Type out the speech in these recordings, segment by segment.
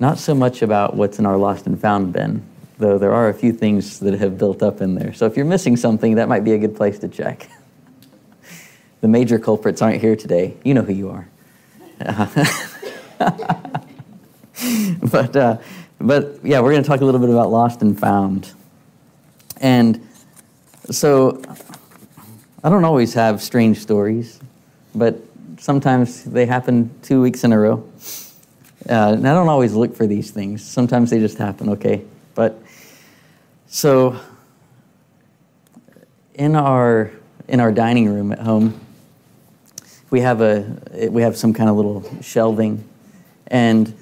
Not so much about what's in our lost and found bin, though there are a few things that have built up in there. So if you're missing something, that might be a good place to check. the major culprits aren't here today. You know who you are. but, uh, but yeah, we're going to talk a little bit about lost and found. And so I don't always have strange stories, but sometimes they happen two weeks in a row. Uh, and I don't always look for these things. Sometimes they just happen, okay? But so in our in our dining room at home, we have a we have some kind of little shelving, and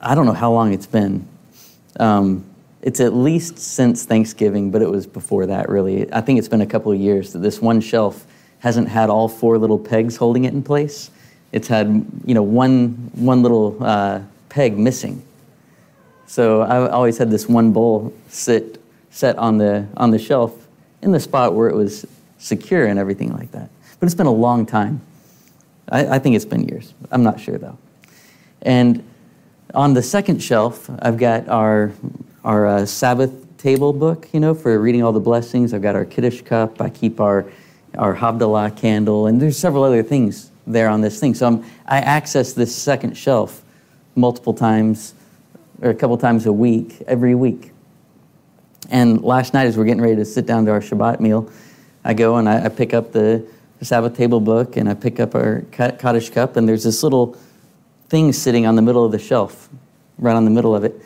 I don't know how long it's been. Um, it's at least since Thanksgiving, but it was before that, really. I think it's been a couple of years that this one shelf hasn't had all four little pegs holding it in place. It's had, you know, one, one little uh, peg missing. So I always had this one bowl sit, set on the, on the shelf in the spot where it was secure and everything like that. But it's been a long time. I, I think it's been years. I'm not sure, though. And on the second shelf, I've got our our uh, Sabbath table book, you know, for reading all the blessings. I've got our Kiddush cup. I keep our, our Havdalah candle, and there's several other things there on this thing. So I'm, I access this second shelf multiple times, or a couple times a week, every week. And last night, as we're getting ready to sit down to our Shabbat meal, I go and I, I pick up the, Sabbath table book and I pick up our Kaddish cup, and there's this little thing sitting on the middle of the shelf, right on the middle of it.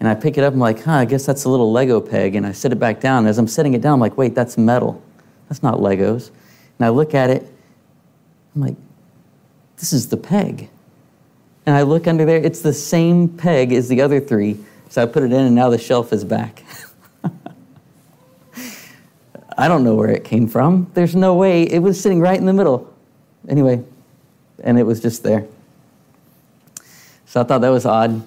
And I pick it up, I'm like, huh, I guess that's a little Lego peg. And I set it back down. As I'm setting it down, I'm like, wait, that's metal. That's not Legos. And I look at it, I'm like, this is the peg. And I look under there, it's the same peg as the other three. So I put it in, and now the shelf is back. I don't know where it came from. There's no way. It was sitting right in the middle. Anyway, and it was just there. So I thought that was odd.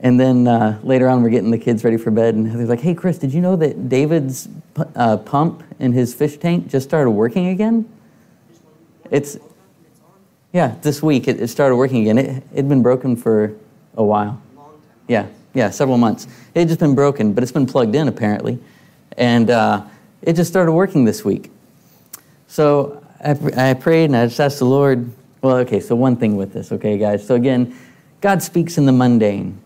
And then uh, later on, we're getting the kids ready for bed, and they're like, "Hey, Chris, did you know that David's uh, pump in his fish tank just started working again? It's yeah, this week it, it started working again. It had been broken for a while. Yeah, yeah, several months. It had just been broken, but it's been plugged in apparently, and uh, it just started working this week. So I, I prayed and I just asked the Lord. Well, okay, so one thing with this, okay, guys. So again, God speaks in the mundane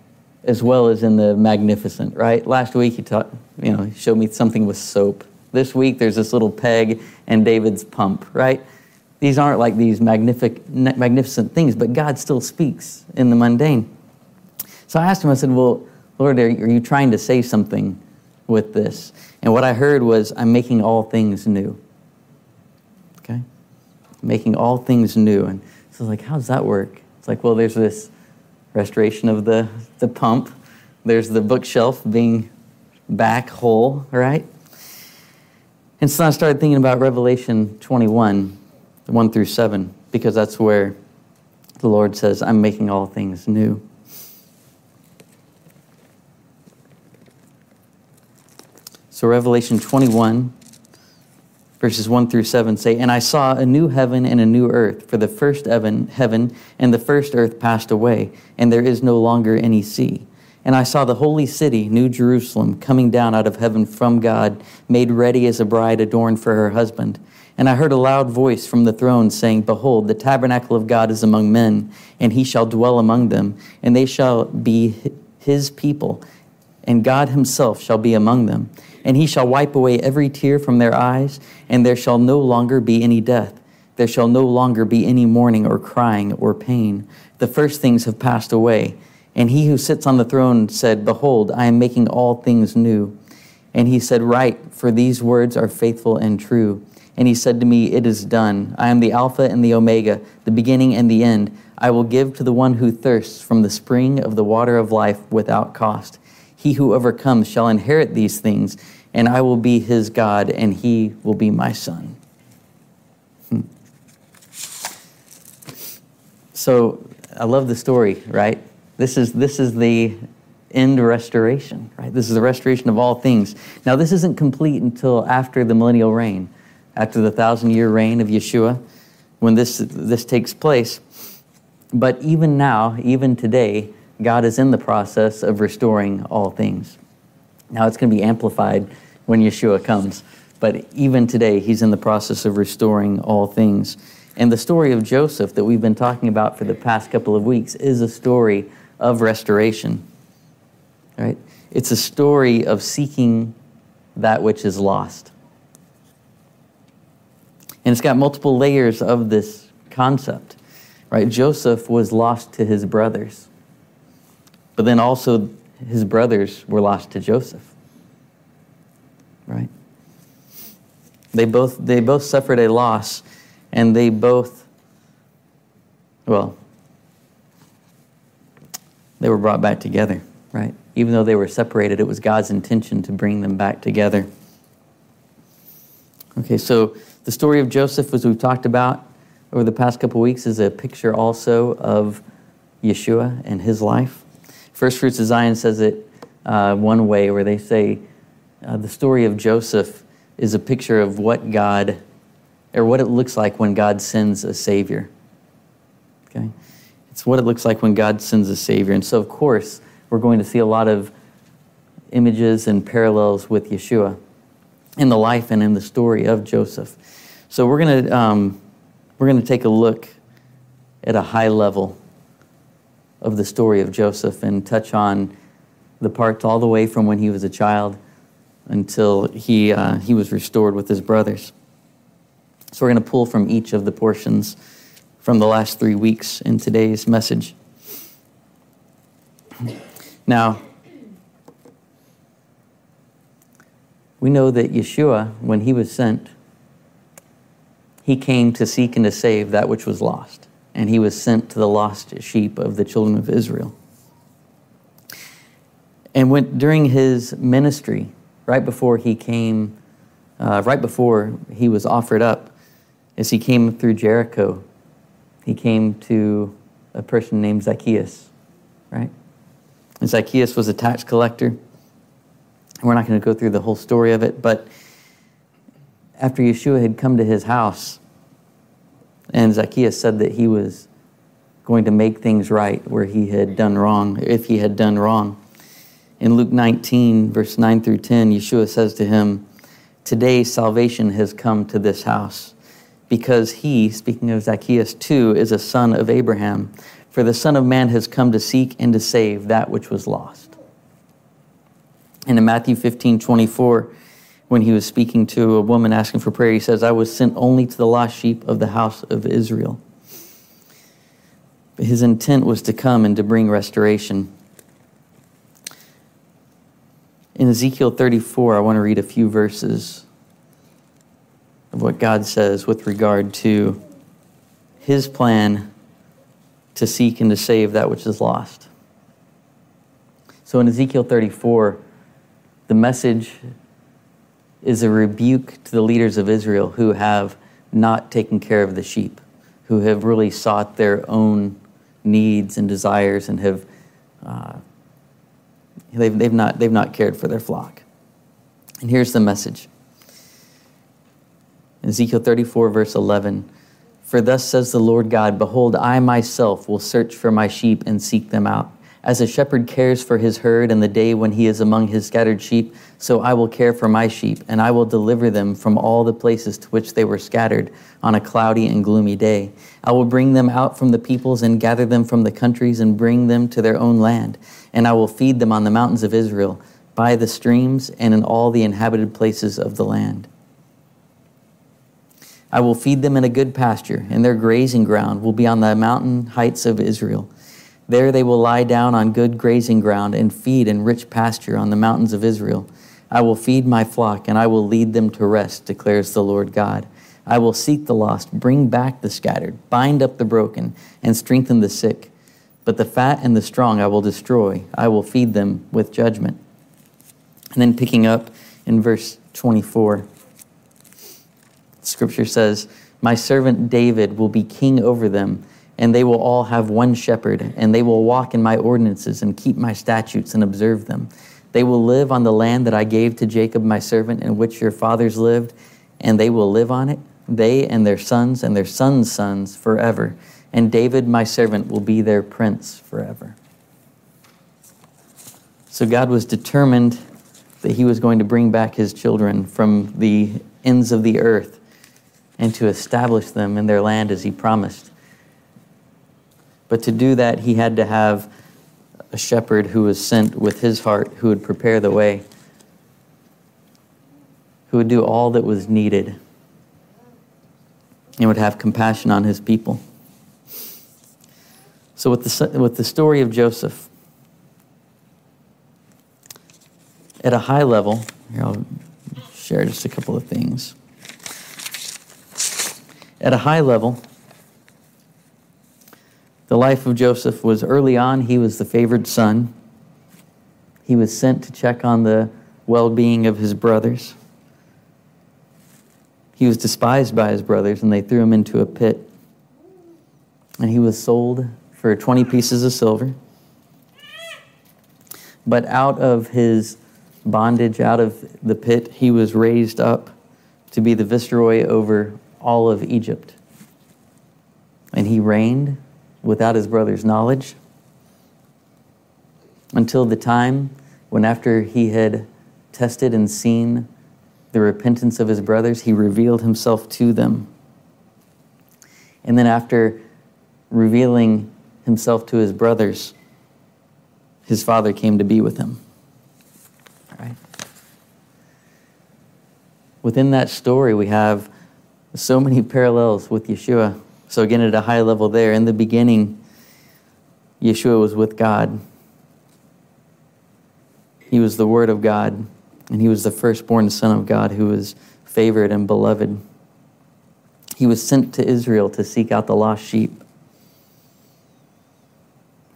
as well as in the magnificent, right? Last week he taught, you know, he showed me something with soap. This week there's this little peg and David's pump, right? These aren't like these magnific, magnificent things, but God still speaks in the mundane. So I asked him, I said, Well, Lord, are you trying to say something with this? And what I heard was, I'm making all things new. Okay? Making all things new. And so I was like, How does that work? It's like, well, there's this restoration of the, the pump. There's the bookshelf being back whole, right? And so I started thinking about Revelation 21, 1 through 7, because that's where the Lord says, I'm making all things new. So, Revelation 21, verses 1 through 7 say, And I saw a new heaven and a new earth, for the first heaven, heaven and the first earth passed away, and there is no longer any sea. And I saw the holy city, New Jerusalem, coming down out of heaven from God, made ready as a bride adorned for her husband. And I heard a loud voice from the throne saying, Behold, the tabernacle of God is among men, and he shall dwell among them, and they shall be his people, and God himself shall be among them and he shall wipe away every tear from their eyes, and there shall no longer be any death. There shall no longer be any mourning or crying or pain. The first things have passed away. And he who sits on the throne said, Behold, I am making all things new. And he said, Write, for these words are faithful and true. And he said to me, It is done. I am the Alpha and the Omega, the beginning and the end. I will give to the one who thirsts from the spring of the water of life without cost. He who overcomes shall inherit these things, and I will be his God, and he will be my son. Hmm. So I love the story, right? This is, this is the end restoration, right? This is the restoration of all things. Now, this isn't complete until after the millennial reign, after the thousand year reign of Yeshua, when this, this takes place. But even now, even today, God is in the process of restoring all things. Now, it's going to be amplified when Yeshua comes, but even today, he's in the process of restoring all things. And the story of Joseph that we've been talking about for the past couple of weeks is a story of restoration. Right? It's a story of seeking that which is lost. And it's got multiple layers of this concept. Right? Joseph was lost to his brothers. But then also his brothers were lost to Joseph. Right? They both they both suffered a loss and they both well they were brought back together, right? Even though they were separated, it was God's intention to bring them back together. Okay, so the story of Joseph, as we've talked about over the past couple weeks, is a picture also of Yeshua and his life. First Fruits of Zion says it uh, one way, where they say uh, the story of Joseph is a picture of what God, or what it looks like when God sends a Savior. Okay? It's what it looks like when God sends a Savior. And so, of course, we're going to see a lot of images and parallels with Yeshua in the life and in the story of Joseph. So we're going to um, we're going to take a look at a high level of the story of Joseph and touch on the parts all the way from when he was a child until he, uh, he was restored with his brothers. So we're going to pull from each of the portions from the last three weeks in today's message. Now, we know that Yeshua, when he was sent, he came to seek and to save that which was lost and he was sent to the lost sheep of the children of Israel. And when, during his ministry, right before he came, uh, right before he was offered up, as he came through Jericho, he came to a person named Zacchaeus, right? And Zacchaeus was a tax collector. We're not going to go through the whole story of it, but after Yeshua had come to his house, and Zacchaeus said that he was going to make things right where he had done wrong, if he had done wrong. In Luke 19, verse 9 through 10, Yeshua says to him, Today salvation has come to this house, because he, speaking of Zacchaeus too, is a son of Abraham. For the Son of Man has come to seek and to save that which was lost. And in Matthew 15, 24, when he was speaking to a woman asking for prayer, he says, I was sent only to the lost sheep of the house of Israel. But his intent was to come and to bring restoration. In Ezekiel 34, I want to read a few verses of what God says with regard to his plan to seek and to save that which is lost. So in Ezekiel 34, the message is a rebuke to the leaders of Israel who have not taken care of the sheep, who have really sought their own needs and desires and have uh, they've, they've, not, they've not cared for their flock. And here's the message Ezekiel 34, verse 11 For thus says the Lord God, Behold, I myself will search for my sheep and seek them out. As a shepherd cares for his herd in the day when he is among his scattered sheep, so I will care for my sheep, and I will deliver them from all the places to which they were scattered on a cloudy and gloomy day. I will bring them out from the peoples and gather them from the countries and bring them to their own land. And I will feed them on the mountains of Israel, by the streams, and in all the inhabited places of the land. I will feed them in a good pasture, and their grazing ground will be on the mountain heights of Israel. There they will lie down on good grazing ground and feed in rich pasture on the mountains of Israel. I will feed my flock, and I will lead them to rest, declares the Lord God. I will seek the lost, bring back the scattered, bind up the broken, and strengthen the sick. But the fat and the strong I will destroy. I will feed them with judgment. And then picking up in verse 24, scripture says, My servant David will be king over them, and they will all have one shepherd, and they will walk in my ordinances and keep my statutes and observe them. They will live on the land that I gave to Jacob my servant, in which your fathers lived, and they will live on it they and their sons and their sons' sons forever. And David, my servant, will be their prince forever. So God was determined that he was going to bring back his children from the ends of the earth and to establish them in their land as he promised. But to do that, he had to have a shepherd who was sent with his heart, who would prepare the way, who would do all that was needed and would have compassion on his people. So, with the, with the story of Joseph, at a high level, here I'll share just a couple of things. At a high level, the life of Joseph was early on, he was the favored son. He was sent to check on the well being of his brothers. He was despised by his brothers, and they threw him into a pit. And he was sold for 20 pieces of silver. But out of his bondage, out of the pit, he was raised up to be the viceroy over all of Egypt. And he reigned without his brother's knowledge until the time when, after he had tested and seen the repentance of his brothers, he revealed himself to them. And then, after revealing himself to his brothers, his father came to be with him. All right? Within that story, we have so many parallels with Yeshua. So, again, at a high level, there, in the beginning, Yeshua was with God. He was the Word of God. And he was the firstborn Son of God who was favored and beloved. He was sent to Israel to seek out the lost sheep.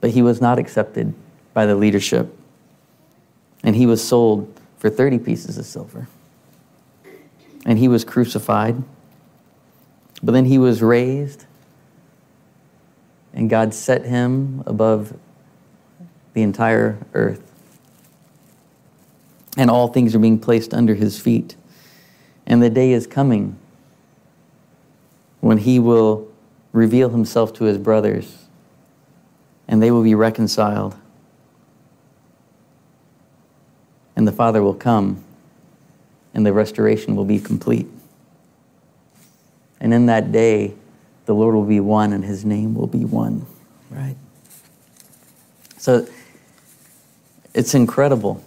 But he was not accepted by the leadership. And he was sold for 30 pieces of silver. And he was crucified. But then he was raised, and God set him above the entire earth and all things are being placed under his feet. And the day is coming when he will reveal himself to his brothers and they will be reconciled. And the Father will come and the restoration will be complete. And in that day, the Lord will be one and his name will be one, right? So it's incredible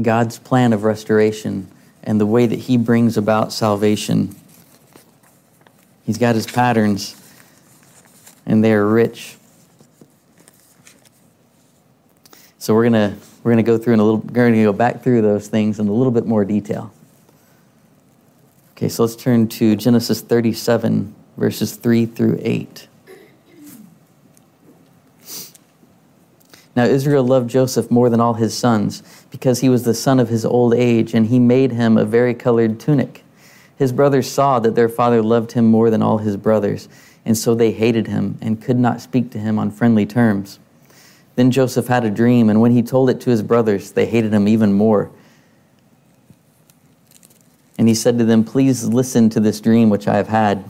God's plan of restoration and the way that He brings about salvation. He's got His patterns, and they are rich. So we're gonna we're gonna go through in a little. We're gonna go back through those things in a little bit more detail. Okay, so let's turn to Genesis 37, verses 3 through 8. Now Israel loved Joseph more than all his sons, because he was the son of his old age, and he made him a varicolored tunic. His brothers saw that their father loved him more than all his brothers, and so they hated him and could not speak to him on friendly terms. Then Joseph had a dream, and when he told it to his brothers, they hated him even more. And he said to them, Please listen to this dream which I have had.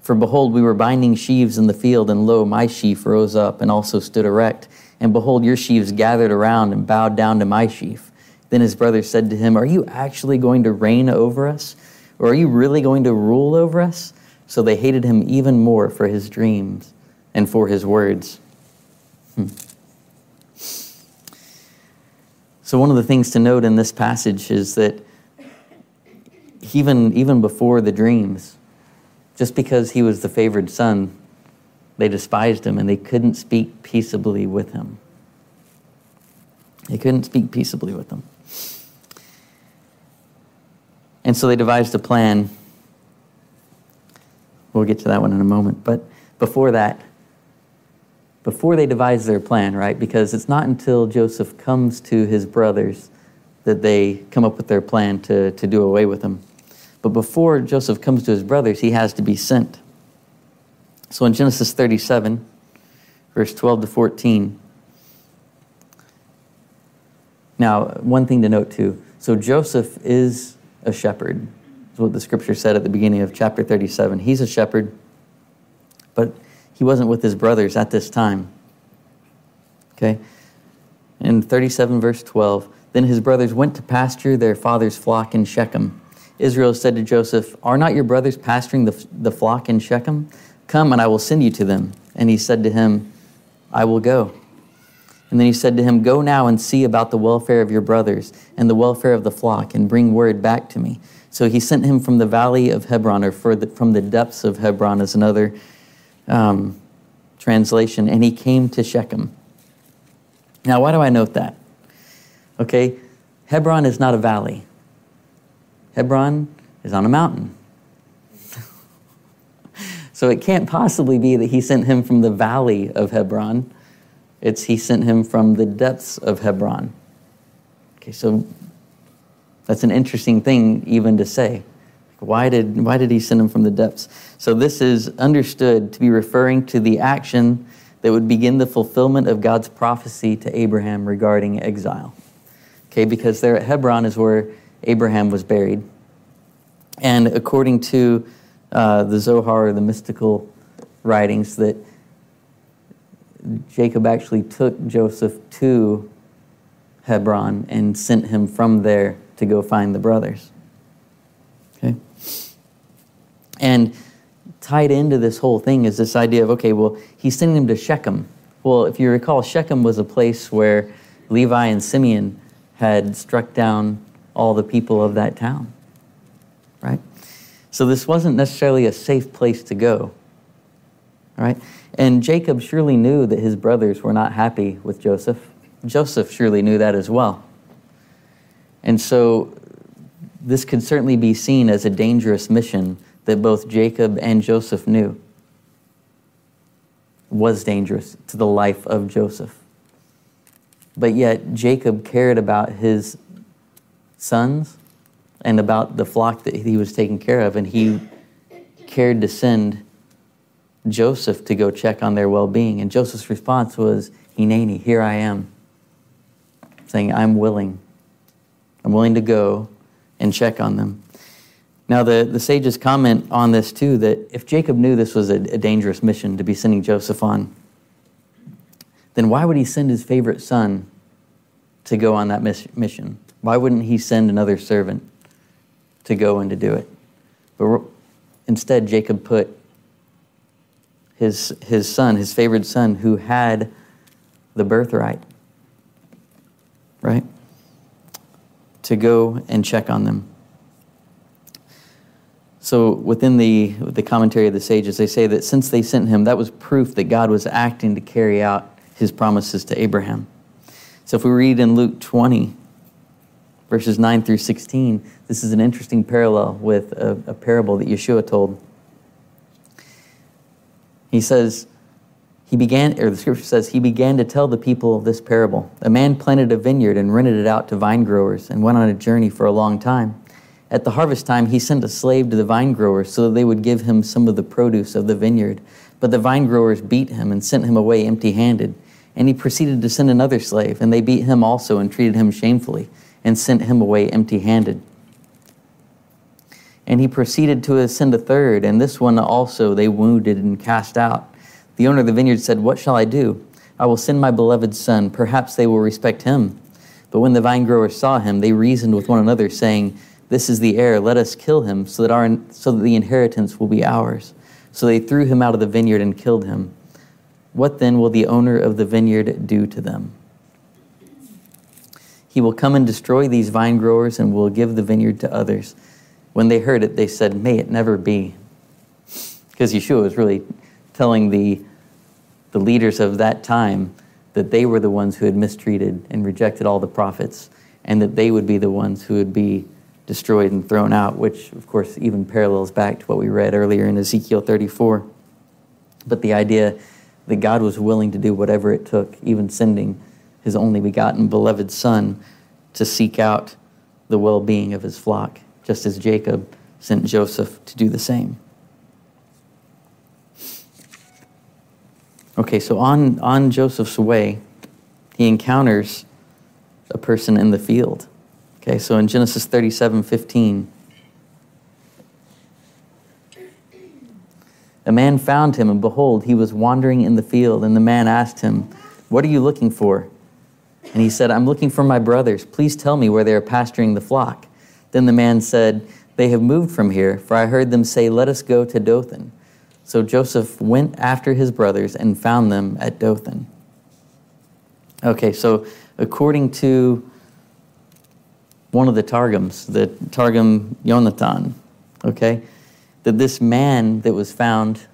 For behold, we were binding sheaves in the field, and lo, my sheaf rose up and also stood erect. And behold, your sheaves gathered around and bowed down to my sheaf. Then his brothers said to him, Are you actually going to reign over us? Or are you really going to rule over us? So they hated him even more for his dreams and for his words. Hmm. So, one of the things to note in this passage is that even, even before the dreams, just because he was the favored son, They despised him and they couldn't speak peaceably with him. They couldn't speak peaceably with him. And so they devised a plan. We'll get to that one in a moment. But before that, before they devise their plan, right? Because it's not until Joseph comes to his brothers that they come up with their plan to, to do away with him. But before Joseph comes to his brothers, he has to be sent. So in Genesis 37, verse 12 to 14, now, one thing to note too so Joseph is a shepherd, is what the scripture said at the beginning of chapter 37. He's a shepherd, but he wasn't with his brothers at this time. Okay? In 37, verse 12, then his brothers went to pasture their father's flock in Shechem. Israel said to Joseph, Are not your brothers pasturing the, the flock in Shechem? Come, and I will send you to them. And he said to him, I will go. And then he said to him, Go now and see about the welfare of your brothers and the welfare of the flock, and bring word back to me. So he sent him from the valley of Hebron, or the, from the depths of Hebron, is another um, translation, and he came to Shechem. Now, why do I note that? Okay, Hebron is not a valley, Hebron is on a mountain. so it can't possibly be that he sent him from the valley of Hebron it's he sent him from the depths of Hebron. Okay, so that's an interesting thing even to say. Why did, why did he send him from the depths? So this is understood to be referring to the action that would begin the fulfillment of God's prophecy to Abraham regarding exile. Okay, because there at Hebron is where Abraham was buried. And according to uh, the Zohar, the mystical writings, that Jacob actually took Joseph to Hebron and sent him from there to go find the brothers. Okay? And tied into this whole thing is this idea of okay, well, he's sending him to Shechem. Well, if you recall, Shechem was a place where Levi and Simeon had struck down all the people of that town. Right? So this wasn't necessarily a safe place to go. Right? And Jacob surely knew that his brothers were not happy with Joseph. Joseph surely knew that as well. And so this could certainly be seen as a dangerous mission that both Jacob and Joseph knew was dangerous to the life of Joseph. But yet, Jacob cared about his sons and about the flock that he was taking care of, and he cared to send Joseph to go check on their well being. And Joseph's response was, Hineni, here I am, saying, I'm willing. I'm willing to go and check on them. Now, the, the sages comment on this too that if Jacob knew this was a, a dangerous mission to be sending Joseph on, then why would he send his favorite son to go on that mission? Why wouldn't he send another servant to go and to do it? But instead, Jacob put his, his son, his favorite son, who had the birthright, right? To go and check on them. So within the, the commentary of the sages, they say that since they sent him, that was proof that God was acting to carry out his promises to Abraham. So if we read in Luke 20, verses 9 through 16, this is an interesting parallel with a, a parable that Yeshua told. He says, he began, or the scripture says, he began to tell the people this parable. A man planted a vineyard and rented it out to vine growers and went on a journey for a long time. At the harvest time, he sent a slave to the vine growers so that they would give him some of the produce of the vineyard. But the vine growers beat him and sent him away empty handed. And he proceeded to send another slave, and they beat him also and treated him shamefully and sent him away empty handed. And he proceeded to send a third, and this one also they wounded and cast out. The owner of the vineyard said, What shall I do? I will send my beloved son. Perhaps they will respect him. But when the vine growers saw him, they reasoned with one another, saying, This is the heir. Let us kill him, so that, our, so that the inheritance will be ours. So they threw him out of the vineyard and killed him. What then will the owner of the vineyard do to them? He will come and destroy these vine growers and will give the vineyard to others. When they heard it, they said, May it never be. Because Yeshua was really telling the the leaders of that time, that they were the ones who had mistreated and rejected all the prophets, and that they would be the ones who would be destroyed and thrown out, which, of course, even parallels back to what we read earlier in Ezekiel 34. But the idea that God was willing to do whatever it took, even sending his only begotten beloved Son to seek out the well being of his flock, just as Jacob sent Joseph to do the same. Okay, so on, on Joseph's way, he encounters a person in the field. Okay, so in Genesis 37 15, a man found him, and behold, he was wandering in the field. And the man asked him, What are you looking for? And he said, I'm looking for my brothers. Please tell me where they are pasturing the flock. Then the man said, They have moved from here, for I heard them say, Let us go to Dothan. So Joseph went after his brothers and found them at Dothan. Okay, so according to one of the Targums, the Targum Yonatan, okay, that this man that was found,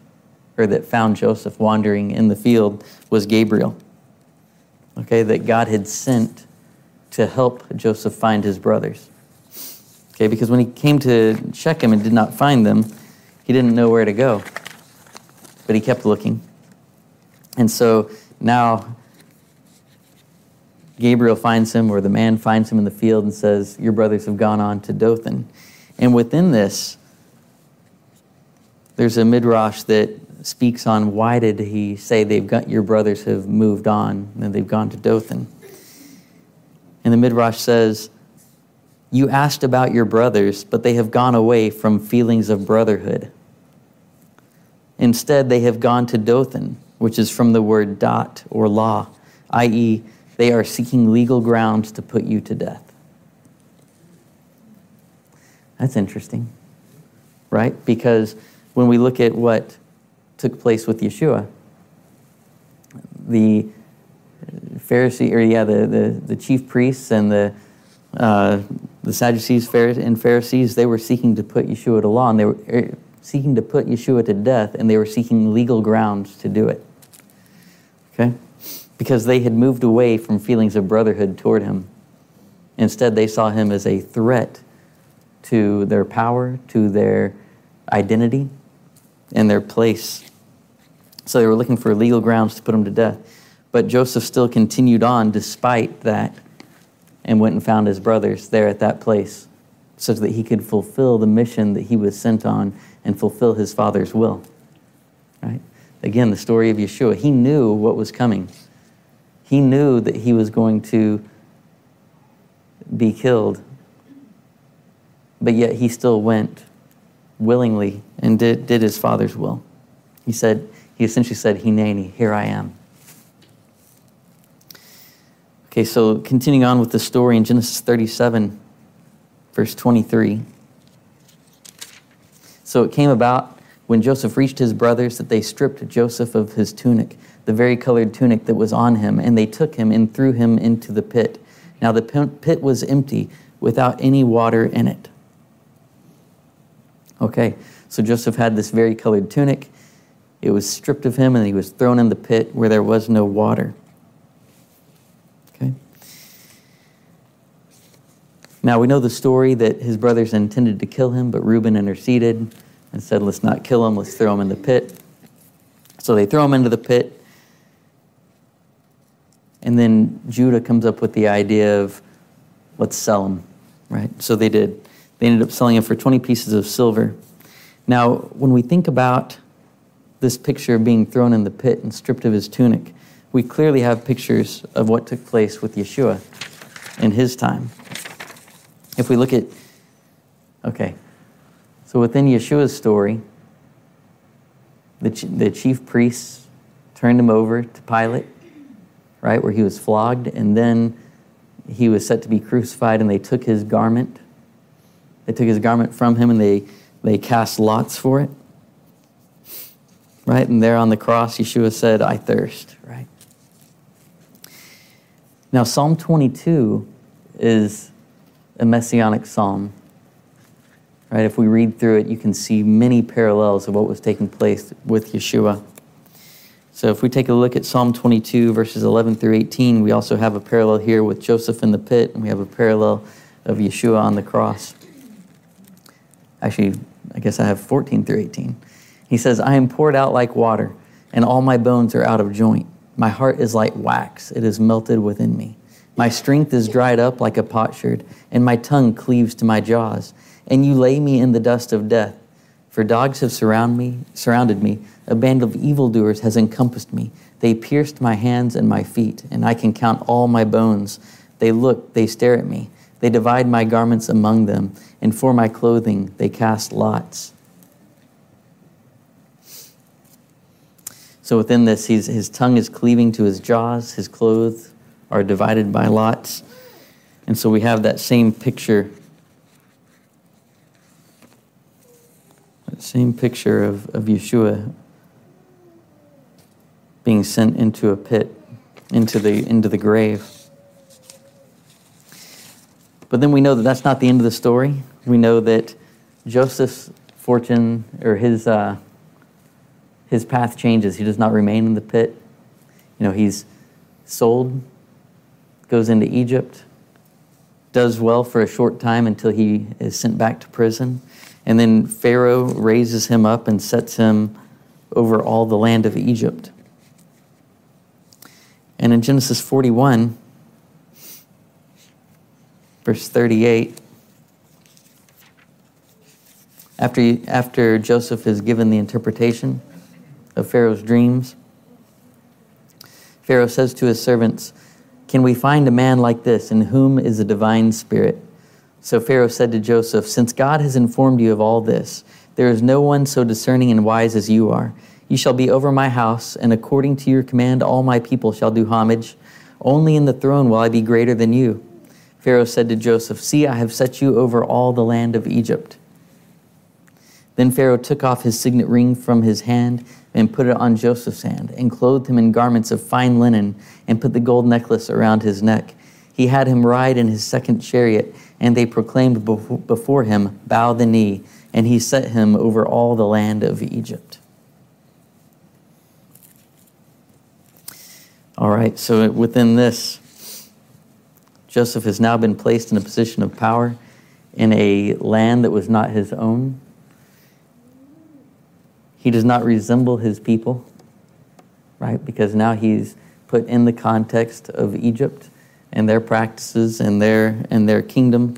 or that found Joseph wandering in the field, was Gabriel. Okay, that God had sent to help Joseph find his brothers. Okay, because when he came to check Shechem and did not find them, he didn't know where to go but he kept looking. And so now Gabriel finds him, or the man finds him in the field and says, Your brothers have gone on to Dothan. And within this, there's a midrash that speaks on why did he say they've got your brothers have moved on and they've gone to Dothan. And the midrash says, You asked about your brothers, but they have gone away from feelings of brotherhood. Instead, they have gone to Dothan, which is from the word dat or law, i.e., they are seeking legal grounds to put you to death. That's interesting, right? Because when we look at what took place with Yeshua, the Pharisee, or yeah, the, the, the chief priests and the, uh, the Sadducees and Pharisees, they were seeking to put Yeshua to law, and they were er, seeking to put Yeshua to death, and they were seeking legal grounds to do it. Okay? Because they had moved away from feelings of brotherhood toward him. Instead, they saw him as a threat to their power, to their identity, and their place. So they were looking for legal grounds to put him to death. But Joseph still continued on despite that and went and found his brothers there at that place so that he could fulfill the mission that he was sent on and fulfill his Father's will. Right? Again, the story of Yeshua. He knew what was coming. He knew that he was going to be killed, but yet he still went willingly and did, did his Father's will. He said, he essentially said, Hineni, here I am. Okay, so continuing on with the story in Genesis 37, verse 23. So it came about when Joseph reached his brothers that they stripped Joseph of his tunic, the very colored tunic that was on him, and they took him and threw him into the pit. Now the pit was empty, without any water in it. Okay, so Joseph had this very colored tunic. It was stripped of him, and he was thrown in the pit where there was no water. Okay. Now we know the story that his brothers intended to kill him, but Reuben interceded and said, Let's not kill him, let's throw him in the pit. So they throw him into the pit. And then Judah comes up with the idea of, Let's sell him, right? So they did. They ended up selling him for 20 pieces of silver. Now, when we think about this picture of being thrown in the pit and stripped of his tunic, we clearly have pictures of what took place with Yeshua in his time. If we look at, okay, so within Yeshua's story, the, the chief priests turned him over to Pilate, right, where he was flogged, and then he was set to be crucified, and they took his garment. They took his garment from him, and they, they cast lots for it. Right? And there on the cross, Yeshua said, I thirst, right? Now, Psalm 22 is a messianic psalm. Right? If we read through it, you can see many parallels of what was taking place with Yeshua. So if we take a look at Psalm 22, verses 11 through 18, we also have a parallel here with Joseph in the pit, and we have a parallel of Yeshua on the cross. Actually, I guess I have 14 through 18. He says, I am poured out like water, and all my bones are out of joint. My heart is like wax, it is melted within me. My strength is dried up like a potsherd, and my tongue cleaves to my jaws. And you lay me in the dust of death. For dogs have surround me, surrounded me. A band of evildoers has encompassed me. They pierced my hands and my feet, and I can count all my bones. They look, they stare at me. They divide my garments among them, and for my clothing they cast lots. So within this, his tongue is cleaving to his jaws, his clothes are divided by lots. And so we have that same picture. That same picture of, of Yeshua being sent into a pit, into the, into the grave. But then we know that that's not the end of the story. We know that Joseph's fortune or his, uh, his path changes. He does not remain in the pit. You know, he's sold, goes into Egypt, does well for a short time until he is sent back to prison. And then Pharaoh raises him up and sets him over all the land of Egypt. And in Genesis 41, verse 38, after, after Joseph is given the interpretation of Pharaoh's dreams, Pharaoh says to his servants, Can we find a man like this in whom is a divine spirit? So Pharaoh said to Joseph, Since God has informed you of all this, there is no one so discerning and wise as you are. You shall be over my house, and according to your command, all my people shall do homage. Only in the throne will I be greater than you. Pharaoh said to Joseph, See, I have set you over all the land of Egypt. Then Pharaoh took off his signet ring from his hand and put it on Joseph's hand, and clothed him in garments of fine linen, and put the gold necklace around his neck. He had him ride in his second chariot, and they proclaimed before him, Bow the knee, and he set him over all the land of Egypt. All right, so within this, Joseph has now been placed in a position of power in a land that was not his own. He does not resemble his people, right? Because now he's put in the context of Egypt and their practices and their and their kingdom.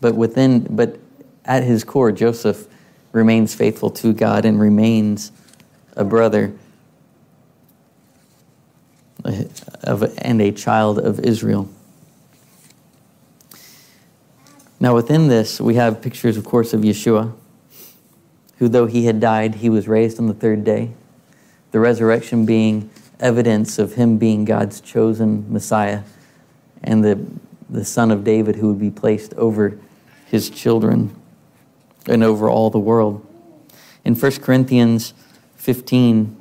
But within but at his core, Joseph remains faithful to God and remains a brother of, and a child of Israel. Now, within this, we have pictures, of course, of Yeshua, who, though he had died, he was raised on the third day. The resurrection being evidence of him being God's chosen Messiah and the, the son of David who would be placed over his children and over all the world. In 1 Corinthians 15,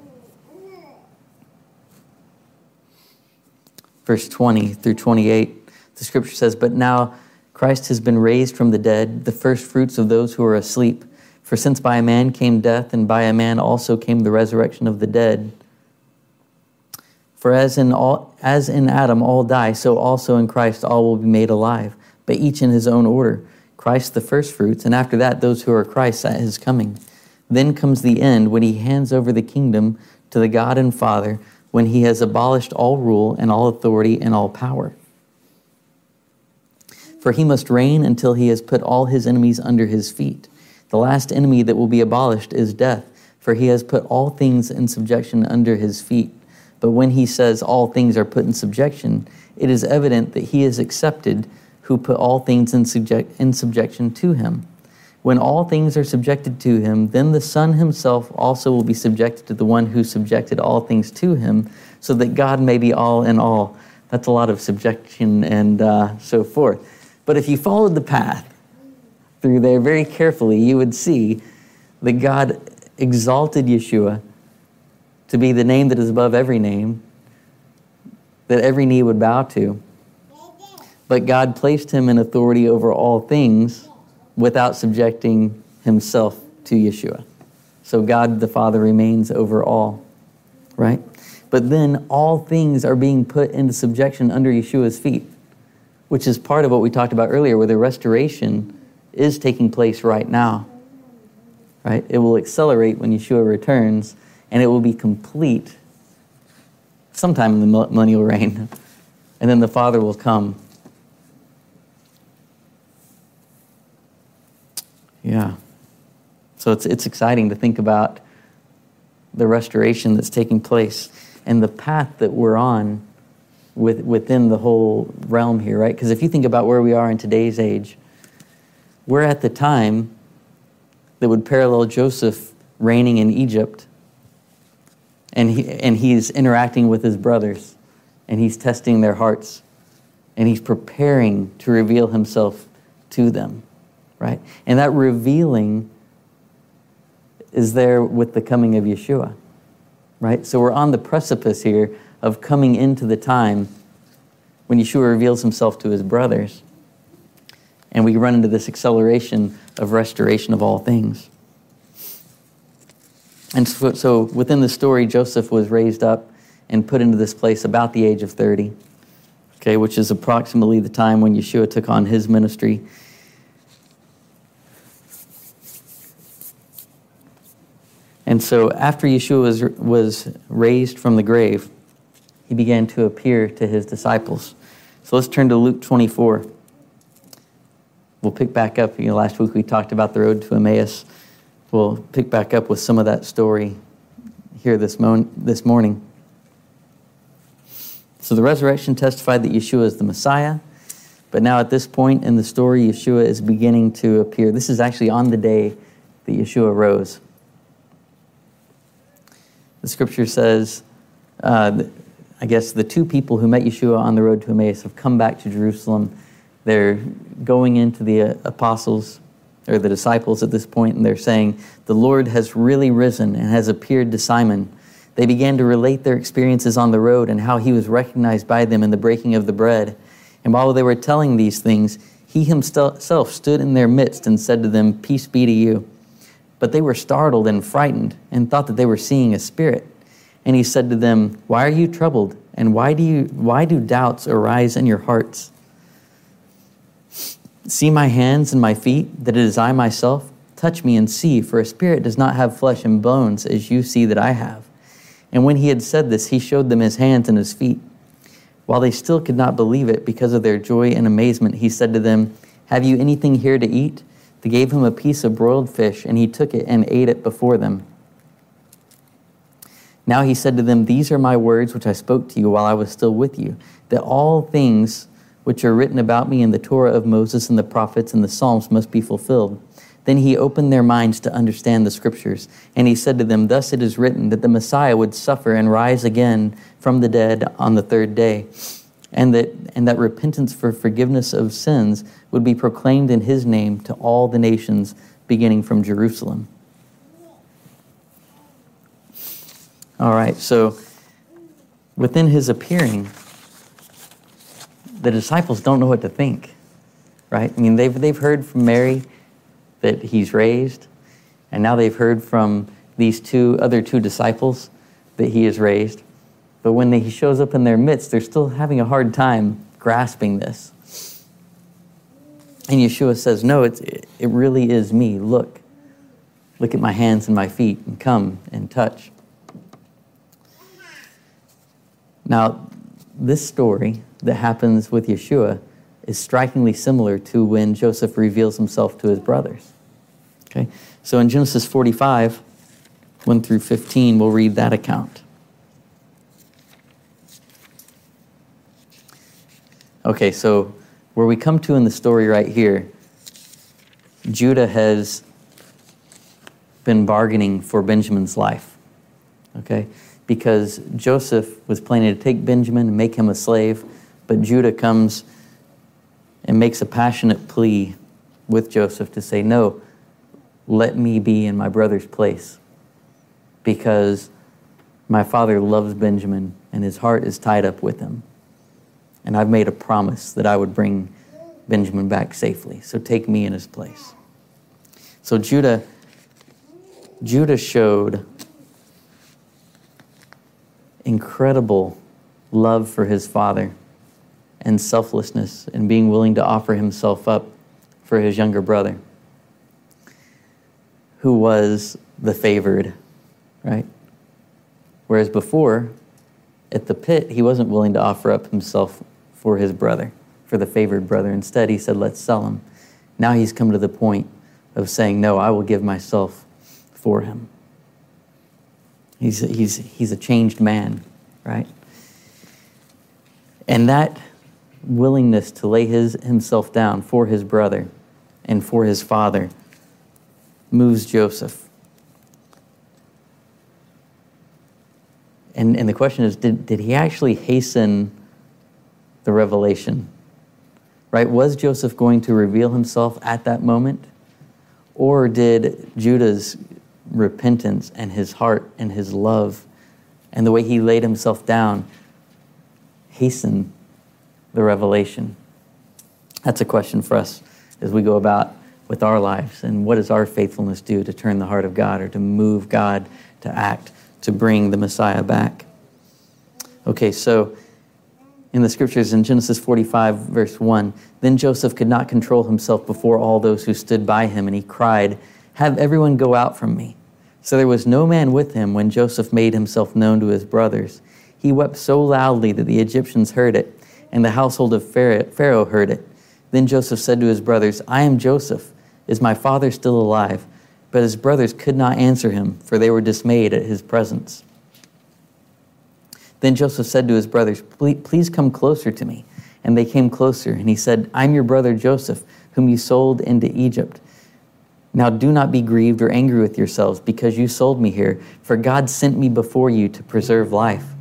verse 20 through 28, the scripture says, But now Christ has been raised from the dead, the first fruits of those who are asleep. For since by a man came death, and by a man also came the resurrection of the dead. For as in, all, as in Adam all die, so also in Christ all will be made alive, but each in his own order. Christ the first fruits, and after that those who are Christ at his coming. Then comes the end when he hands over the kingdom to the God and Father when he has abolished all rule and all authority and all power. For he must reign until he has put all his enemies under his feet. The last enemy that will be abolished is death, for he has put all things in subjection under his feet. But when he says all things are put in subjection, it is evident that he is accepted who put all things in, subject, in subjection to him. When all things are subjected to him, then the Son himself also will be subjected to the one who subjected all things to him, so that God may be all in all. That's a lot of subjection and uh, so forth. But if you followed the path through there very carefully, you would see that God exalted Yeshua to be the name that is above every name, that every knee would bow to. But God placed him in authority over all things without subjecting himself to Yeshua. So God the Father remains over all. right? But then all things are being put into subjection under Yeshua's feet, which is part of what we talked about earlier, where the restoration is taking place right now. Right? It will accelerate when Yeshua returns, and it will be complete sometime in the millennial reign. And then the Father will come. Yeah. So it's, it's exciting to think about the restoration that's taking place and the path that we're on with, within the whole realm here, right? Because if you think about where we are in today's age, we're at the time that would parallel Joseph reigning in Egypt. And, he, and he's interacting with his brothers, and he's testing their hearts, and he's preparing to reveal himself to them, right? And that revealing is there with the coming of Yeshua, right? So we're on the precipice here of coming into the time when Yeshua reveals himself to his brothers. And we run into this acceleration of restoration of all things. And so, so within the story, Joseph was raised up and put into this place about the age of 30, okay, which is approximately the time when Yeshua took on his ministry. And so after Yeshua was, was raised from the grave, he began to appear to his disciples. So let's turn to Luke 24. We'll pick back up. You know, last week we talked about the road to Emmaus. We'll pick back up with some of that story here this, this morning. So the resurrection testified that Yeshua is the Messiah. But now at this point in the story, Yeshua is beginning to appear. This is actually on the day that Yeshua rose. The scripture says, uh, I guess the two people who met Yeshua on the road to Emmaus have come back to Jerusalem. They're going into the uh, apostles or the disciples at this point, and they're saying, The Lord has really risen and has appeared to Simon. They began to relate their experiences on the road and how he was recognized by them in the breaking of the bread. And while they were telling these things, he himself stood in their midst and said to them, Peace be to you. But they were startled and frightened and thought that they were seeing a spirit. And he said to them, Why are you troubled? And why do, you, why do doubts arise in your hearts? See my hands and my feet, that it is I myself? Touch me and see, for a spirit does not have flesh and bones, as you see that I have. And when he had said this, he showed them his hands and his feet. While they still could not believe it because of their joy and amazement, he said to them, Have you anything here to eat? They gave him a piece of broiled fish, and he took it and ate it before them. Now he said to them, These are my words which I spoke to you while I was still with you, that all things which are written about me in the Torah of Moses and the prophets and the Psalms must be fulfilled. Then he opened their minds to understand the scriptures. And he said to them, Thus it is written that the Messiah would suffer and rise again from the dead on the third day and that, and that repentance for forgiveness of sins would be proclaimed in his name to all the nations, beginning from Jerusalem. All right, so within his appearing, the disciples don't know what to think, right? I mean, they've, they've heard from Mary that he's raised, and now they've heard from these two other two disciples that he is raised. But when he shows up in their midst, they're still having a hard time grasping this. And Yeshua says, No, it's, it really is me. Look. Look at my hands and my feet and come and touch. Now, this story that happens with Yeshua is strikingly similar to when Joseph reveals himself to his brothers. Okay? So in Genesis 45, 1 through 15, we'll read that account. Okay, so where we come to in the story right here, Judah has been bargaining for Benjamin's life. Okay? Because Joseph was planning to take Benjamin and make him a slave, but Judah comes and makes a passionate plea with Joseph to say, No, let me be in my brother's place. Because my father loves Benjamin and his heart is tied up with him. And I've made a promise that I would bring Benjamin back safely. So take me in his place. So Judah, Judah showed incredible love for his father and selflessness and being willing to offer himself up for his younger brother, who was the favored, right? Whereas before, at the pit, he wasn't willing to offer up himself for his brother, for the favored brother. Instead, he said, Let's sell him. Now he's come to the point of saying, No, I will give myself for him. He's, he's, he's a changed man, right? And that willingness to lay his, himself down for his brother and for his father moves Joseph. And, and the question is did, did he actually hasten the revelation? Right? Was Joseph going to reveal himself at that moment? Or did Judah's repentance and his heart and his love and the way he laid himself down hasten the revelation? That's a question for us as we go about with our lives. And what does our faithfulness do to turn the heart of God or to move God to act, to bring the Messiah back? Okay, so in the scriptures in Genesis 45, verse 1, then Joseph could not control himself before all those who stood by him, and he cried, Have everyone go out from me. So there was no man with him when Joseph made himself known to his brothers. He wept so loudly that the Egyptians heard it, and the household of Pharaoh heard it. Then Joseph said to his brothers, I am Joseph. Is my father still alive? But his brothers could not answer him, for they were dismayed at his presence. Then Joseph said to his brothers, Please come closer to me. And they came closer, and he said, I'm your brother Joseph, whom you sold into Egypt. Now do not be grieved or angry with yourselves because you sold me here, for God sent me before you to preserve life.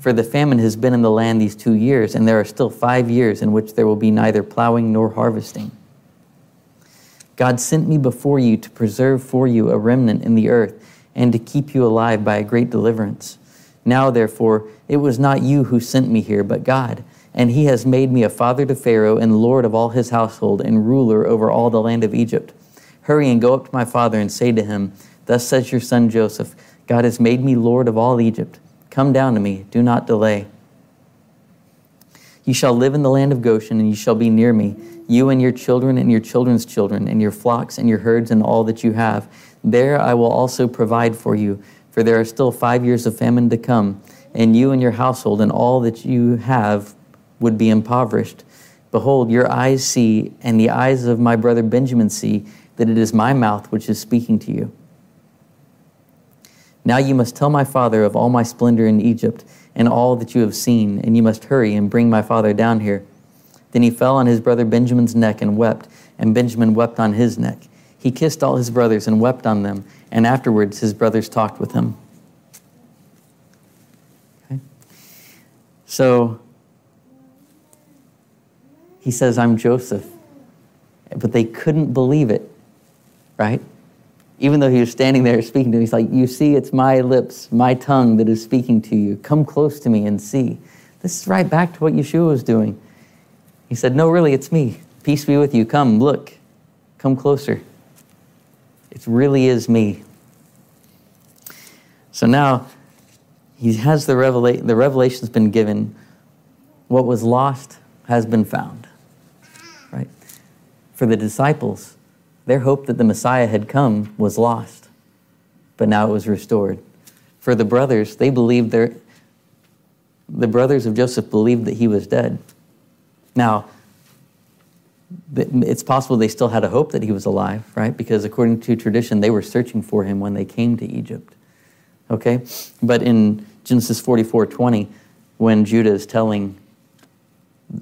For the famine has been in the land these two years, and there are still five years in which there will be neither plowing nor harvesting. God sent me before you to preserve for you a remnant in the earth and to keep you alive by a great deliverance. Now, therefore, it was not you who sent me here, but God, and he has made me a father to Pharaoh and lord of all his household and ruler over all the land of Egypt. Hurry and go up to my father and say to him, Thus says your son Joseph, God has made me Lord of all Egypt. Come down to me, do not delay. You shall live in the land of Goshen, and you shall be near me, you and your children and your children's children, and your flocks and your herds and all that you have. There I will also provide for you, for there are still five years of famine to come, and you and your household and all that you have would be impoverished. Behold, your eyes see, and the eyes of my brother Benjamin see that it is my mouth which is speaking to you. Now you must tell my father of all my splendor in Egypt and all that you have seen, and you must hurry and bring my father down here. Then he fell on his brother Benjamin's neck and wept, and Benjamin wept on his neck. He kissed all his brothers and wept on them, and afterwards his brothers talked with him. Okay? So he says, I'm Joseph. But they couldn't believe it right? Even though he was standing there speaking to him, he's like, You see, it's my lips, my tongue that is speaking to you. Come close to me and see. This is right back to what Yeshua was doing. He said, No, really, it's me. Peace be with you. Come, look. Come closer. It really is me. So now he has the revelation, the revelation's been given. What was lost has been found. Right? For the disciples, their hope that the Messiah had come was lost, but now it was restored. For the brothers, they believed their, the brothers of Joseph believed that he was dead. Now, it's possible they still had a hope that he was alive, right? Because according to tradition, they were searching for him when they came to Egypt. Okay? But in Genesis 44 20, when Judah is telling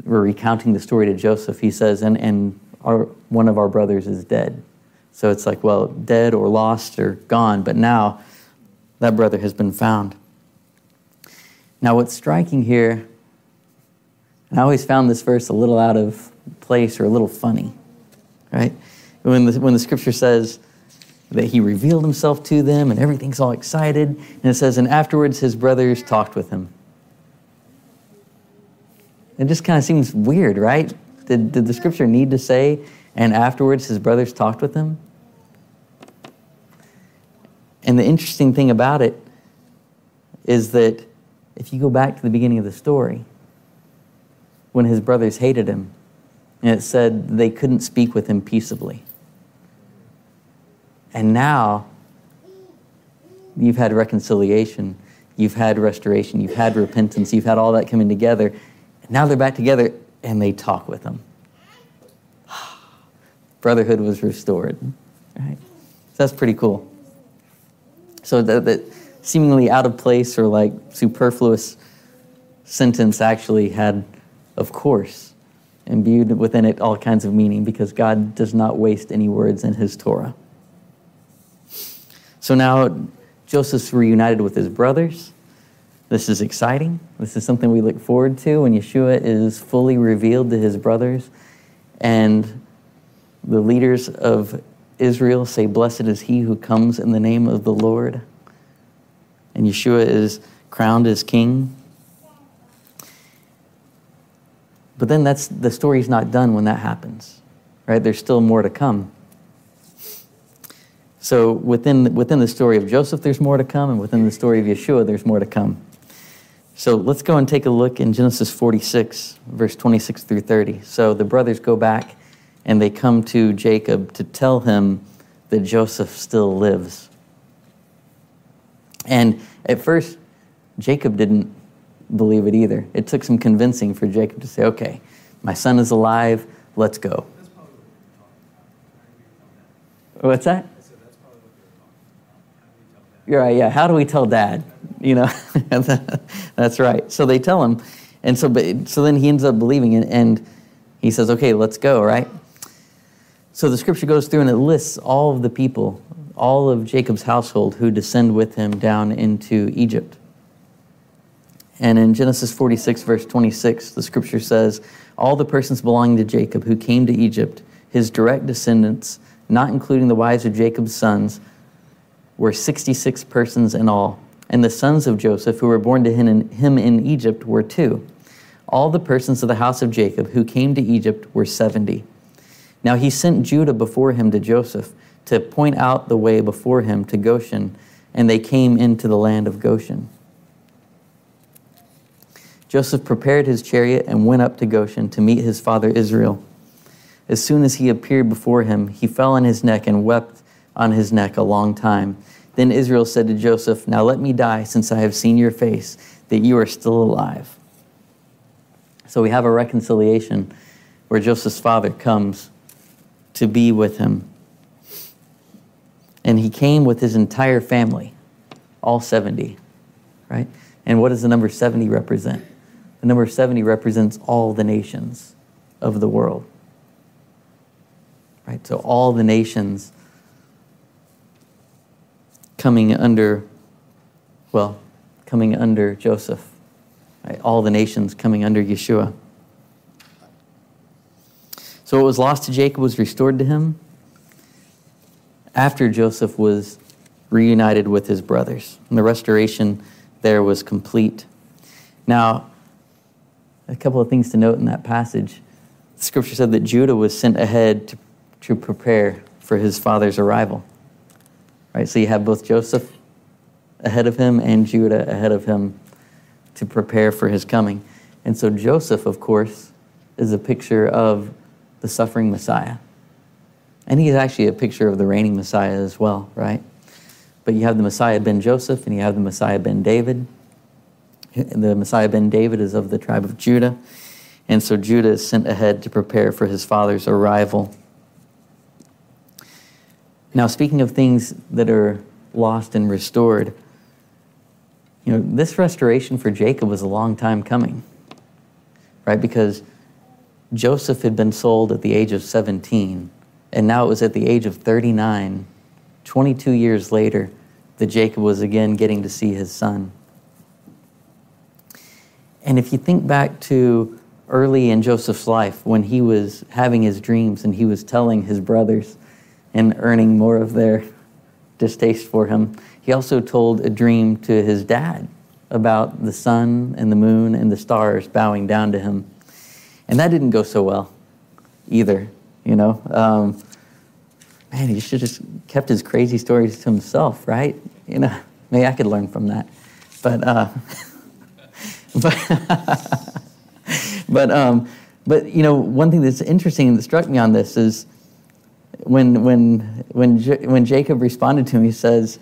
or recounting the story to Joseph, he says, and, and our, one of our brothers is dead. So it's like, well, dead or lost or gone, but now that brother has been found. Now, what's striking here, and I always found this verse a little out of place or a little funny, right? When the, when the scripture says that he revealed himself to them and everything's all excited, and it says, and afterwards his brothers talked with him. It just kind of seems weird, right? Did, did the scripture need to say, and afterwards his brothers talked with him? And the interesting thing about it is that if you go back to the beginning of the story, when his brothers hated him, and it said they couldn't speak with him peaceably. And now you've had reconciliation, you've had restoration, you've had repentance, you've had all that coming together. Now they're back together and they talk with them. Brotherhood was restored. Right? So that's pretty cool. So that, that seemingly out of place or like superfluous sentence actually had, of course, imbued within it all kinds of meaning because God does not waste any words in his Torah. So now Joseph's reunited with his brothers. This is exciting. This is something we look forward to when Yeshua is fully revealed to his brothers. And the leaders of Israel say, Blessed is he who comes in the name of the Lord. And Yeshua is crowned as king. But then that's the story's not done when that happens. Right? There's still more to come. So within, within the story of Joseph, there's more to come, and within the story of Yeshua, there's more to come. So let's go and take a look in Genesis 46, verse 26 through 30. So the brothers go back and they come to Jacob to tell him that Joseph still lives. And at first, Jacob didn't believe it either. It took some convincing for Jacob to say, okay, my son is alive, let's go. What's that? You're right, yeah. How do we tell dad? You know, that's right. So they tell him. And so, so then he ends up believing it and he says, okay, let's go, right? So the scripture goes through and it lists all of the people, all of Jacob's household who descend with him down into Egypt. And in Genesis 46, verse 26, the scripture says, All the persons belonging to Jacob who came to Egypt, his direct descendants, not including the wives of Jacob's sons, were 66 persons in all, and the sons of Joseph who were born to him in Egypt were two. All the persons of the house of Jacob who came to Egypt were 70. Now he sent Judah before him to Joseph to point out the way before him to Goshen, and they came into the land of Goshen. Joseph prepared his chariot and went up to Goshen to meet his father Israel. As soon as he appeared before him, he fell on his neck and wept on his neck a long time. Then Israel said to Joseph, Now let me die, since I have seen your face, that you are still alive. So we have a reconciliation where Joseph's father comes to be with him. And he came with his entire family, all 70, right? And what does the number 70 represent? The number 70 represents all the nations of the world. Right? So all the nations coming under, well, coming under Joseph, right? all the nations coming under Yeshua. So what was lost to Jacob was restored to him after Joseph was reunited with his brothers. And the restoration there was complete. Now, a couple of things to note in that passage. The scripture said that Judah was sent ahead to, to prepare for his father's arrival. Right? So you have both Joseph ahead of him and Judah ahead of him to prepare for his coming. And so Joseph, of course, is a picture of the suffering Messiah. And he's actually a picture of the reigning Messiah as well, right? But you have the Messiah ben Joseph and you have the Messiah ben David. The Messiah ben David is of the tribe of Judah. And so Judah is sent ahead to prepare for his father's arrival. Now, speaking of things that are lost and restored, you know, this restoration for Jacob was a long time coming, right? Because Joseph had been sold at the age of 17, and now it was at the age of 39, 22 years later, that Jacob was again getting to see his son. And if you think back to early in Joseph's life when he was having his dreams and he was telling his brothers and earning more of their distaste for him, he also told a dream to his dad about the sun and the moon and the stars bowing down to him. And that didn't go so well either, you know. Um, man, he should have just kept his crazy stories to himself, right? You know, maybe I could learn from that. But, uh, But, but, um, but you know, one thing that's interesting that struck me on this is when, when, when, J- when Jacob responded to him, he says,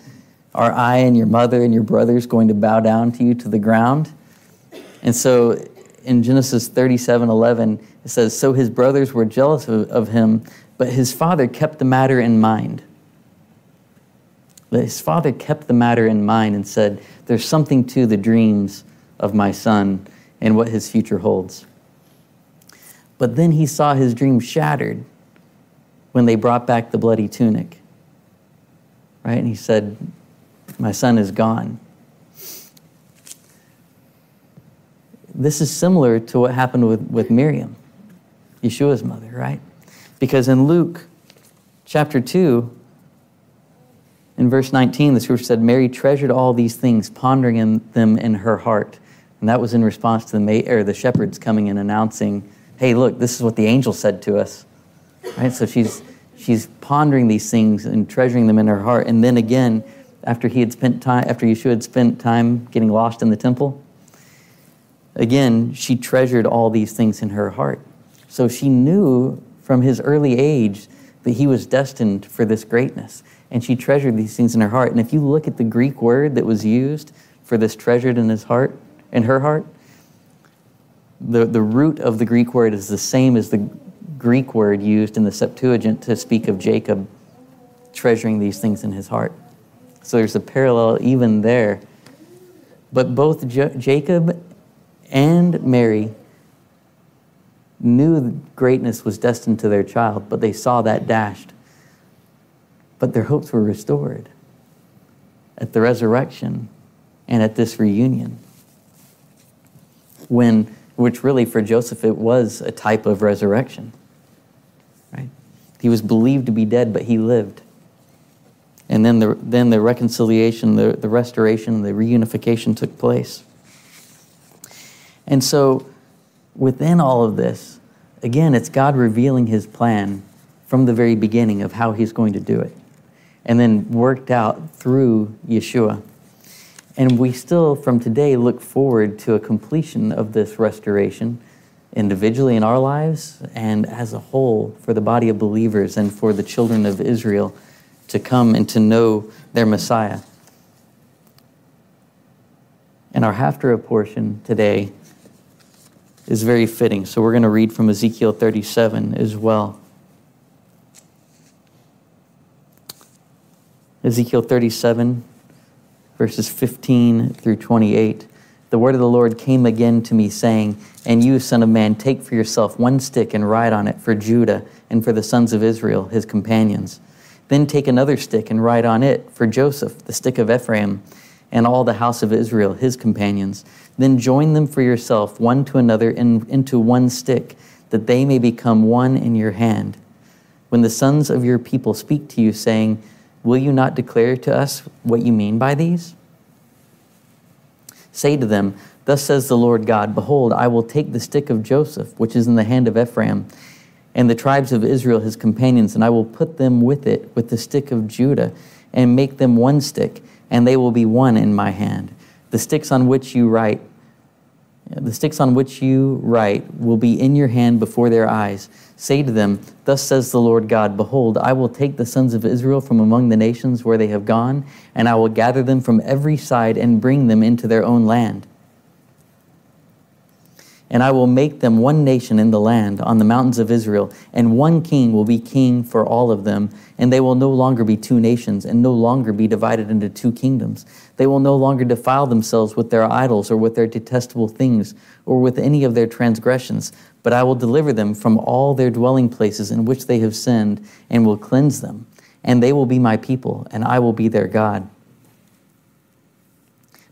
Are I and your mother and your brothers going to bow down to you to the ground? And so in Genesis 37 11, it says, So his brothers were jealous of, of him, but his father kept the matter in mind. But his father kept the matter in mind and said, There's something to the dreams of my son and what his future holds. But then he saw his dream shattered when they brought back the bloody tunic. Right? And he said, My son is gone. This is similar to what happened with, with Miriam, Yeshua's mother, right? Because in Luke chapter 2, in verse 19, the scripture said, Mary treasured all these things, pondering in them in her heart. And that was in response to the, ma- or the shepherds coming and announcing, hey, look, this is what the angel said to us. Right? So she's, she's pondering these things and treasuring them in her heart. And then again, after he had spent time, after Yeshua had spent time getting lost in the temple, again, she treasured all these things in her heart. So she knew from his early age that he was destined for this greatness and she treasured these things in her heart. And if you look at the Greek word that was used for this treasured in his heart, in her heart, the, the root of the Greek word is the same as the Greek word used in the Septuagint to speak of Jacob treasuring these things in his heart. So there's a parallel even there. But both Jacob and Mary knew greatness was destined to their child, but they saw that dashed but their hopes were restored at the resurrection and at this reunion. When, which really for Joseph, it was a type of resurrection. Right? He was believed to be dead, but he lived. And then the, then the reconciliation, the, the restoration, the reunification took place. And so, within all of this, again, it's God revealing his plan from the very beginning of how he's going to do it and then worked out through Yeshua. And we still, from today, look forward to a completion of this restoration individually in our lives and as a whole for the body of believers and for the children of Israel to come and to know their Messiah. And our Haftarah portion today is very fitting. So we're going to read from Ezekiel 37 as well. Ezekiel 37, verses 15 through 28. The word of the Lord came again to me, saying, And you, son of man, take for yourself one stick and write on it for Judah and for the sons of Israel, his companions. Then take another stick and write on it for Joseph, the stick of Ephraim, and all the house of Israel, his companions. Then join them for yourself, one to another, in, into one stick, that they may become one in your hand. When the sons of your people speak to you, saying, Will you not declare to us what you mean by these? Say to them, Thus says the Lord God Behold, I will take the stick of Joseph, which is in the hand of Ephraim, and the tribes of Israel, his companions, and I will put them with it, with the stick of Judah, and make them one stick, and they will be one in my hand. The sticks on which you write, the sticks on which you write will be in your hand before their eyes. Say to them, Thus says the Lord God Behold, I will take the sons of Israel from among the nations where they have gone, and I will gather them from every side and bring them into their own land and I will make them one nation in the land on the mountains of Israel, and one king will be king for all of them, and they will no longer be two nations, and no longer be divided into two kingdoms. They will no longer defile themselves with their idols, or with their detestable things, or with any of their transgressions, but I will deliver them from all their dwelling places in which they have sinned, and will cleanse them. And they will be my people, and I will be their God.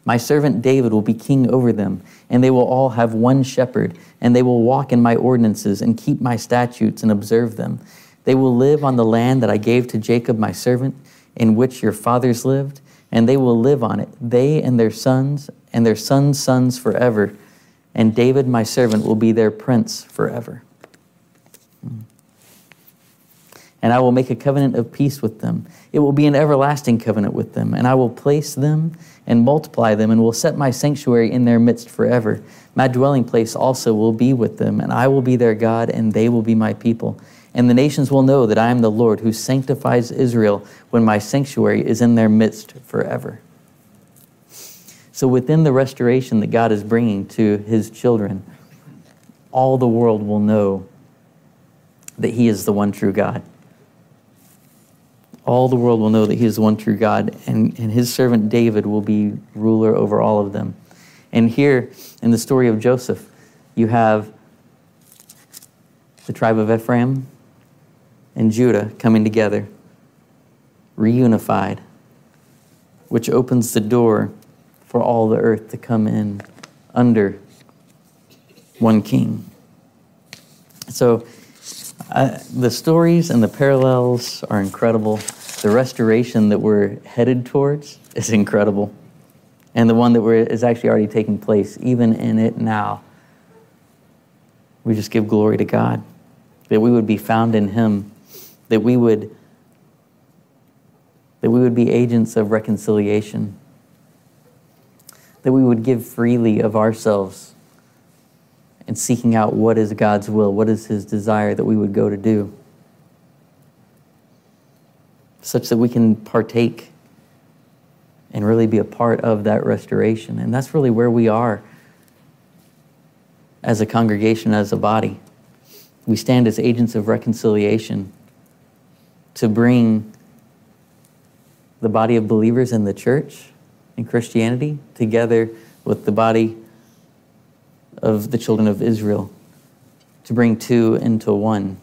My servant David will be king over them, and they will all have one shepherd, and they will walk in my ordinances and keep my statutes and observe them. They will live on the land that I gave to Jacob my servant, in which your fathers lived, and they will live on it, they and their sons, and their sons' sons forever. And David my servant will be their prince forever. Mm. and I will make a covenant of peace with them. It will be an everlasting covenant with them, and I will place them and multiply them, and will set my sanctuary in their midst forever. My dwelling place also will be with them, and I will be their God, and they will be my people. And the nations will know that I am the Lord who sanctifies Israel when my sanctuary is in their midst forever. So, within the restoration that God is bringing to his children, all the world will know that he is the one true God. All the world will know that he is the one true God, and, and his servant David will be ruler over all of them. And here in the story of Joseph, you have the tribe of Ephraim and Judah coming together, reunified, which opens the door for all the earth to come in under one king. So the stories and the parallels are incredible. The restoration that we're headed towards is incredible. And the one that we're, is actually already taking place, even in it now. We just give glory to God that we would be found in Him, that we would that we would be agents of reconciliation, that we would give freely of ourselves and seeking out what is God's will, what is His desire that we would go to do, such that we can partake and really be a part of that restoration. And that's really where we are as a congregation, as a body. We stand as agents of reconciliation to bring the body of believers in the church in Christianity together with the body of the children of Israel to bring two into one.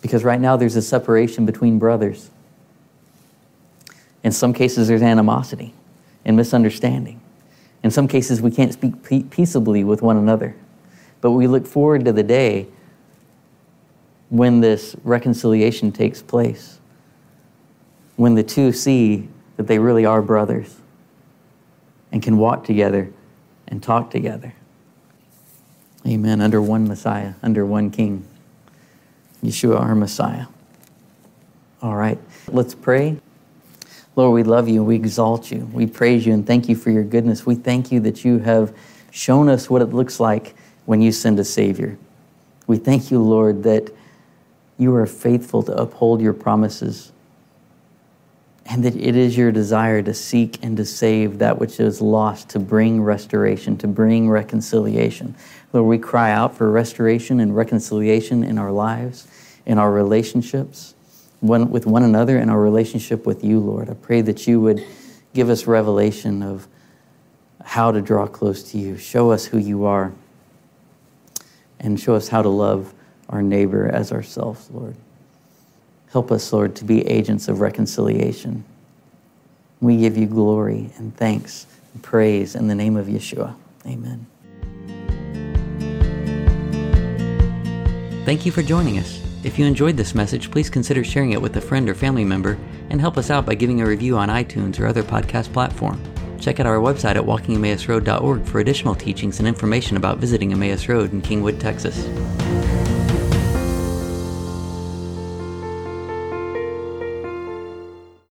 Because right now there's a separation between brothers. In some cases, there's animosity and misunderstanding. In some cases, we can't speak peaceably with one another. But we look forward to the day when this reconciliation takes place, when the two see that they really are brothers and can walk together and talk together. Amen. Under one Messiah, under one King. Yeshua, our Messiah. All right, let's pray. Lord, we love you. We exalt you. We praise you and thank you for your goodness. We thank you that you have shown us what it looks like when you send a Savior. We thank you, Lord, that you are faithful to uphold your promises and that it is your desire to seek and to save that which is lost, to bring restoration, to bring reconciliation. Lord, we cry out for restoration and reconciliation in our lives, in our relationships, one, with one another, in our relationship with you, Lord. I pray that you would give us revelation of how to draw close to you. Show us who you are, and show us how to love our neighbor as ourselves, Lord. Help us, Lord, to be agents of reconciliation. We give you glory and thanks and praise in the name of Yeshua. Amen. Thank you for joining us. If you enjoyed this message, please consider sharing it with a friend or family member and help us out by giving a review on iTunes or other podcast platform. Check out our website at walkingemmausroad.org for additional teachings and information about visiting Emmaus Road in Kingwood, Texas.